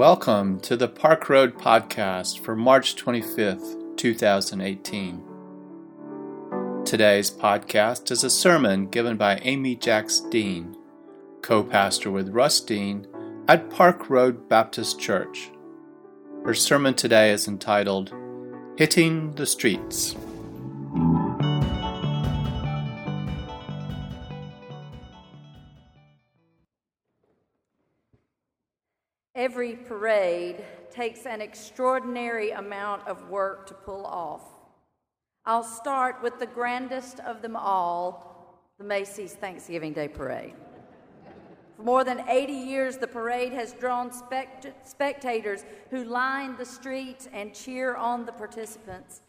welcome to the Park Road Podcast for March 25th, 2018. Today's podcast is a sermon given by Amy Jacks Dean, co pastor with Russ Dean at Park Road Baptist Church. Her sermon today is entitled Hitting the Streets. Every parade takes an extraordinary amount of work to pull off. I'll start with the grandest of them all the Macy's Thanksgiving Day Parade. For more than 80 years, the parade has drawn spect- spectators who line the streets and cheer on the participants.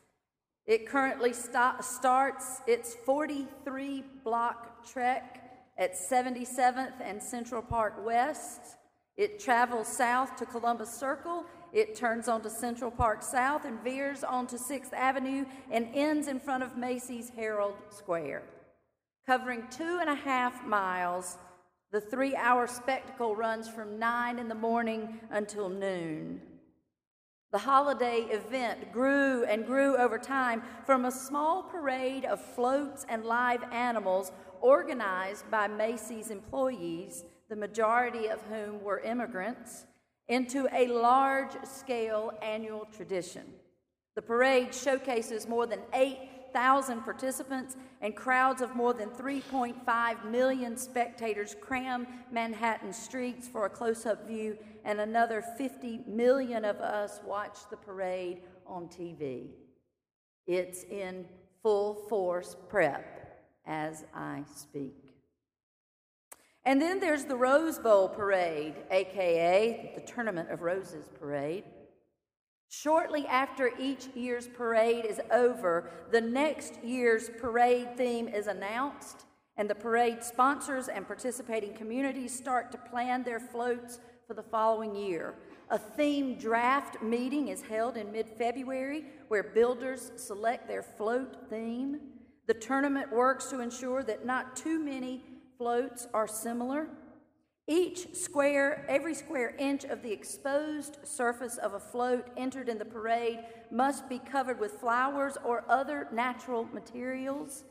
It currently st- starts its 43 block trek at 77th and Central Park West it travels south to Columbus Circle. It turns onto Central Park South and veers onto 6th Avenue and ends in front of Macy's Herald Square. Covering two and a half miles, the three hour spectacle runs from 9 in the morning until noon. The holiday event grew and grew over time from a small parade of floats and live animals organized by Macy's employees the majority of whom were immigrants, into a large scale annual tradition. The parade showcases more than 8,000 participants, and crowds of more than 3.5 million spectators cram Manhattan streets for a close up view, and another 50 million of us watch the parade on TV. It's in full force prep as I speak. And then there's the Rose Bowl Parade, aka the Tournament of Roses Parade. Shortly after each year's parade is over, the next year's parade theme is announced, and the parade sponsors and participating communities start to plan their floats for the following year. A theme draft meeting is held in mid February where builders select their float theme. The tournament works to ensure that not too many floats are similar. Each square, every square inch of the exposed surface of a float entered in the parade must be covered with flowers or other natural materials.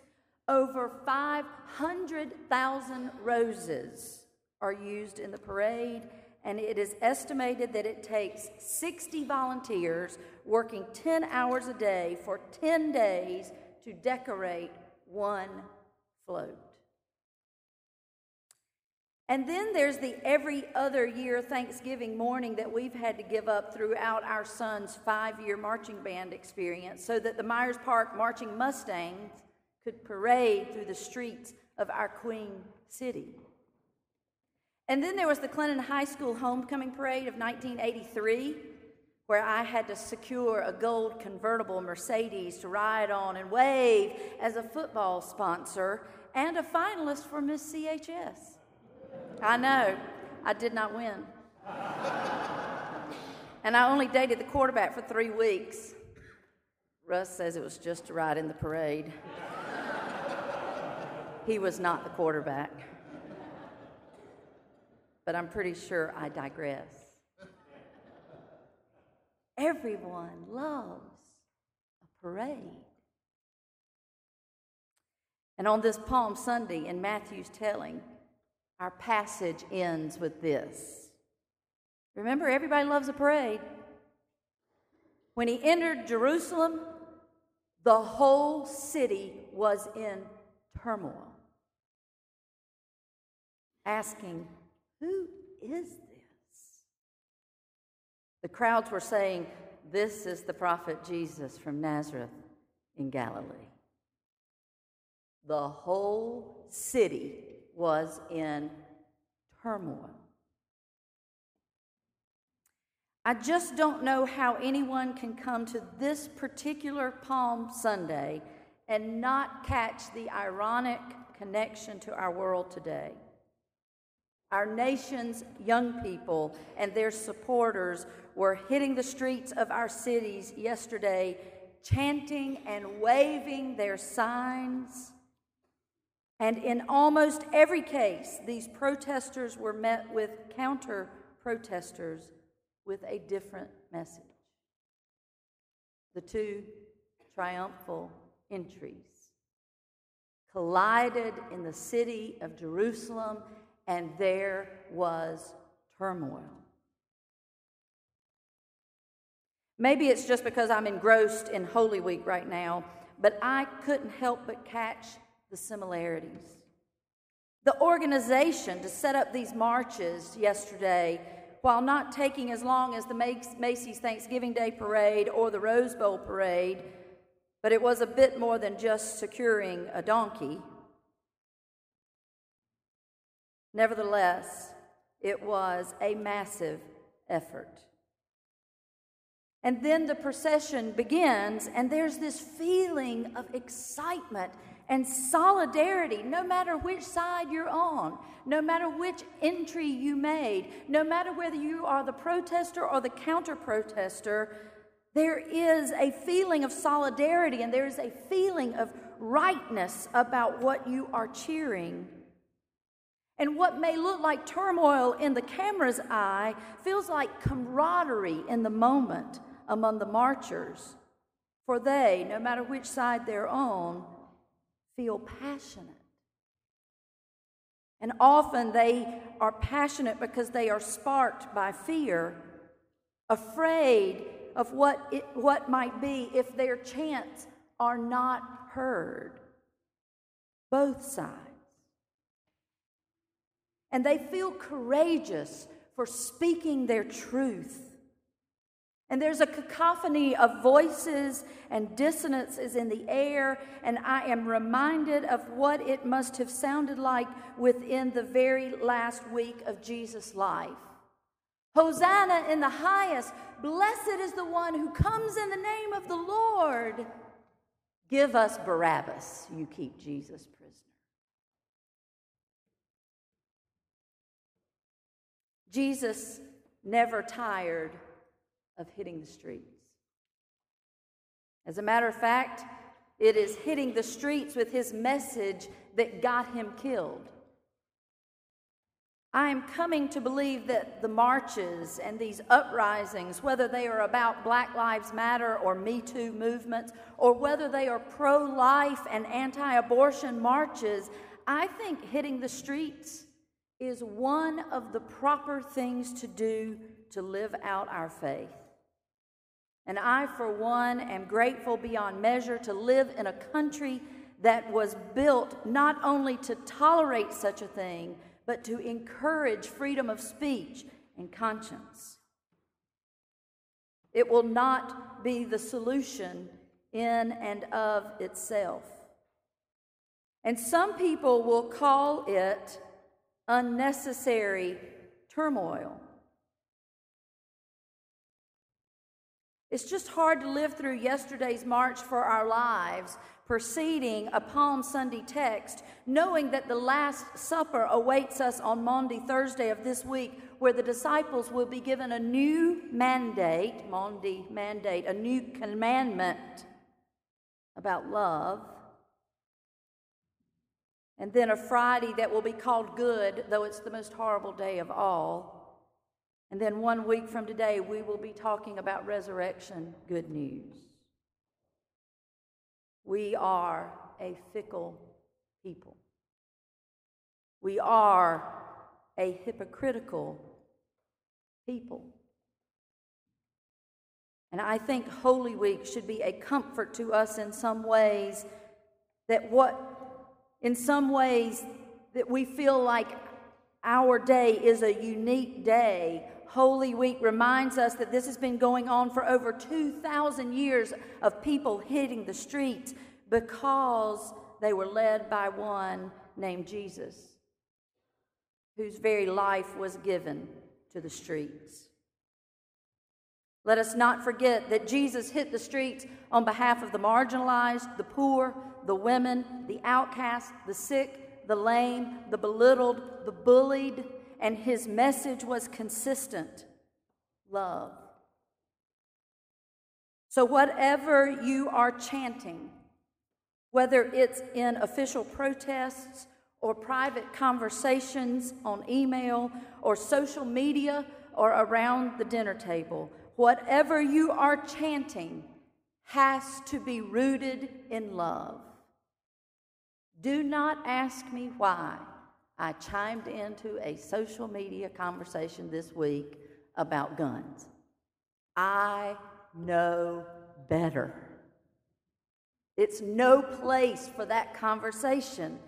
Over 500,000 roses are used in the parade, and it is estimated that it takes 60 volunteers working 10 hours a day for 10 days to decorate one float. And then there's the every other year Thanksgiving morning that we've had to give up throughout our son's five year marching band experience so that the Myers Park Marching Mustangs could parade through the streets of our Queen City. And then there was the Clinton High School Homecoming Parade of 1983, where I had to secure a gold convertible Mercedes to ride on and wave as a football sponsor and a finalist for Miss CHS. I know. I did not win. and I only dated the quarterback for three weeks. Russ says it was just to ride in the parade. he was not the quarterback. But I'm pretty sure I digress. Everyone loves a parade. And on this Palm Sunday in Matthew's telling, our passage ends with this. Remember, everybody loves a parade. When he entered Jerusalem, the whole city was in turmoil, asking, Who is this? The crowds were saying, This is the prophet Jesus from Nazareth in Galilee. The whole city was in turmoil. I just don't know how anyone can come to this particular Palm Sunday and not catch the ironic connection to our world today. Our nation's young people and their supporters were hitting the streets of our cities yesterday, chanting and waving their signs and in almost every case, these protesters were met with counter protesters with a different message. The two triumphal entries collided in the city of Jerusalem, and there was turmoil. Maybe it's just because I'm engrossed in Holy Week right now, but I couldn't help but catch the similarities. The organization to set up these marches yesterday, while not taking as long as the Macy's Thanksgiving Day Parade or the Rose Bowl Parade, but it was a bit more than just securing a donkey. Nevertheless, it was a massive effort. And then the procession begins, and there's this feeling of excitement and solidarity, no matter which side you're on, no matter which entry you made, no matter whether you are the protester or the counter protester, there is a feeling of solidarity and there is a feeling of rightness about what you are cheering. And what may look like turmoil in the camera's eye feels like camaraderie in the moment among the marchers. For they, no matter which side they're on, feel passionate. And often they are passionate because they are sparked by fear, afraid of what, it, what might be if their chants are not heard. Both sides. And they feel courageous for speaking their truth. And there's a cacophony of voices and dissonances in the air, and I am reminded of what it must have sounded like within the very last week of Jesus' life. Hosanna in the highest. Blessed is the one who comes in the name of the Lord. Give us Barabbas, you keep Jesus prisoner. Jesus never tired of hitting the streets. As a matter of fact, it is hitting the streets with his message that got him killed. I am coming to believe that the marches and these uprisings, whether they are about Black Lives Matter or Me Too movements, or whether they are pro life and anti abortion marches, I think hitting the streets is one of the proper things to do to live out our faith. And I, for one, am grateful beyond measure to live in a country that was built not only to tolerate such a thing, but to encourage freedom of speech and conscience. It will not be the solution in and of itself. And some people will call it unnecessary turmoil. It's just hard to live through yesterday's march for our lives proceeding a Palm Sunday text, knowing that the Last Supper awaits us on Maundy, Thursday of this week, where the disciples will be given a new mandate, Maundy mandate, a new commandment about love. And then a Friday that will be called good, though it's the most horrible day of all. And then one week from today, we will be talking about resurrection, good news. We are a fickle people. We are a hypocritical people. And I think Holy Week should be a comfort to us in some ways that what, in some ways, that we feel like our day is a unique day Holy Week reminds us that this has been going on for over 2,000 years of people hitting the streets because they were led by one named Jesus, whose very life was given to the streets. Let us not forget that Jesus hit the streets on behalf of the marginalized, the poor, the women, the outcast, the sick, the lame, the belittled, the bullied, and his message was consistent love. So, whatever you are chanting, whether it's in official protests or private conversations on email or social media or around the dinner table, whatever you are chanting has to be rooted in love. Do not ask me why I chimed into a social media conversation this week about guns. I know better. It's no place for that conversation.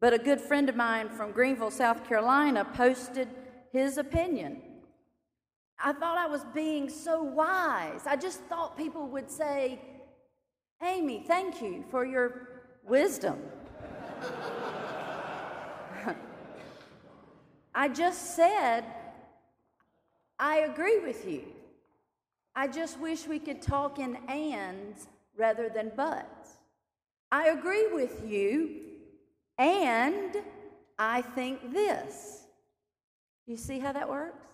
But a good friend of mine from Greenville, South Carolina, posted his opinion. I thought I was being so wise. I just thought people would say, Amy, thank you for your wisdom. I just said, I agree with you. I just wish we could talk in ands rather than buts. I agree with you, and I think this. You see how that works?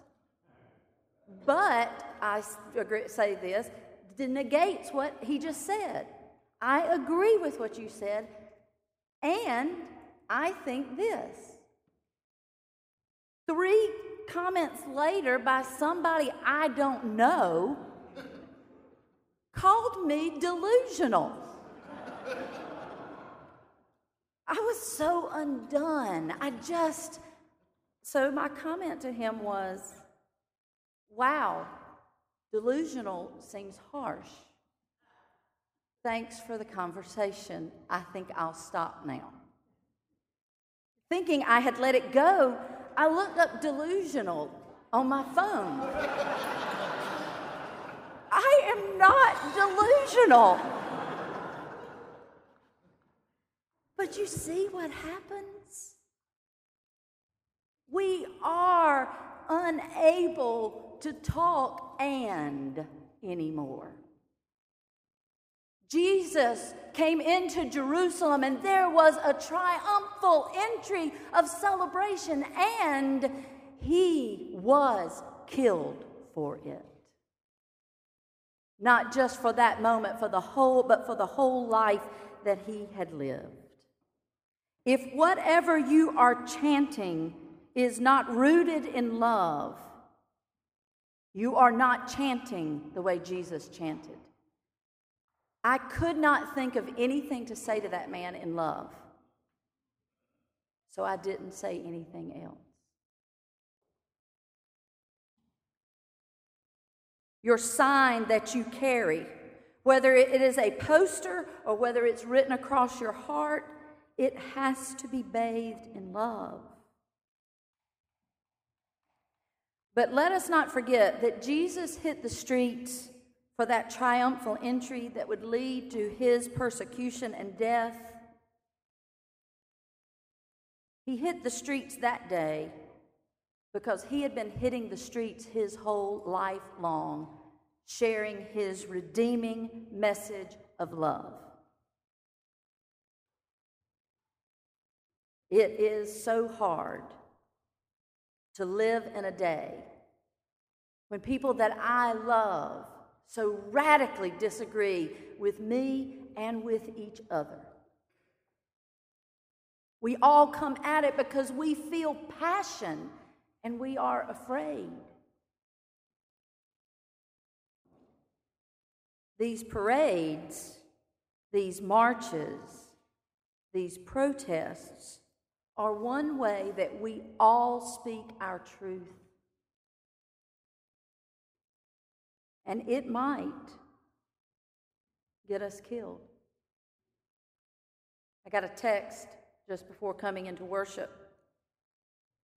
But I agree, say this negates what he just said. I agree with what you said, and I think this. Three comments later by somebody I don't know called me delusional. I was so undone. I just, so my comment to him was, wow, delusional seems harsh. Thanks for the conversation. I think I'll stop now. Thinking I had let it go, I looked up delusional on my phone. I am not delusional. But you see what happens? We are unable to talk and anymore. Jesus came into Jerusalem and there was a triumphal entry of celebration, and he was killed for it. Not just for that moment, for the whole, but for the whole life that he had lived. If whatever you are chanting is not rooted in love, you are not chanting the way Jesus chanted. I could not think of anything to say to that man in love, so I didn't say anything else. Your sign that you carry, whether it is a poster or whether it's written across your heart, it has to be bathed in love. But let us not forget that Jesus hit the streets for that triumphal entry that would lead to his persecution and death. He hit the streets that day because he had been hitting the streets his whole life long, sharing his redeeming message of love. It is so hard to live in a day when people that I love so radically disagree with me and with each other. We all come at it because we feel passion and we are afraid. These parades, these marches, these protests are one way that we all speak our truth. And it might get us killed. I got a text just before coming into worship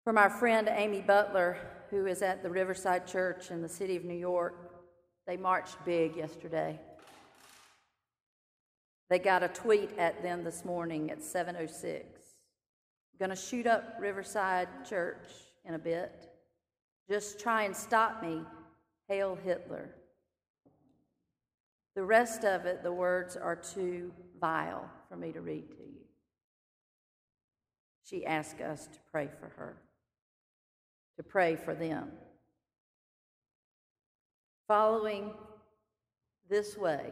from our friend Amy Butler, who is at the Riverside Church in the city of New York. They marched big yesterday. They got a tweet at them this morning at 7:06. Going to shoot up Riverside Church in a bit. Just try and stop me. Hail Hitler. The rest of it, the words are too vile for me to read to you. She asked us to pray for her, to pray for them. Following this way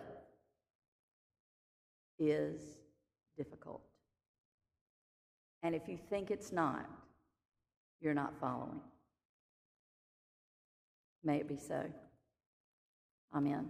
is difficult. And if you think it's not, you're not following. May it be so. Amen.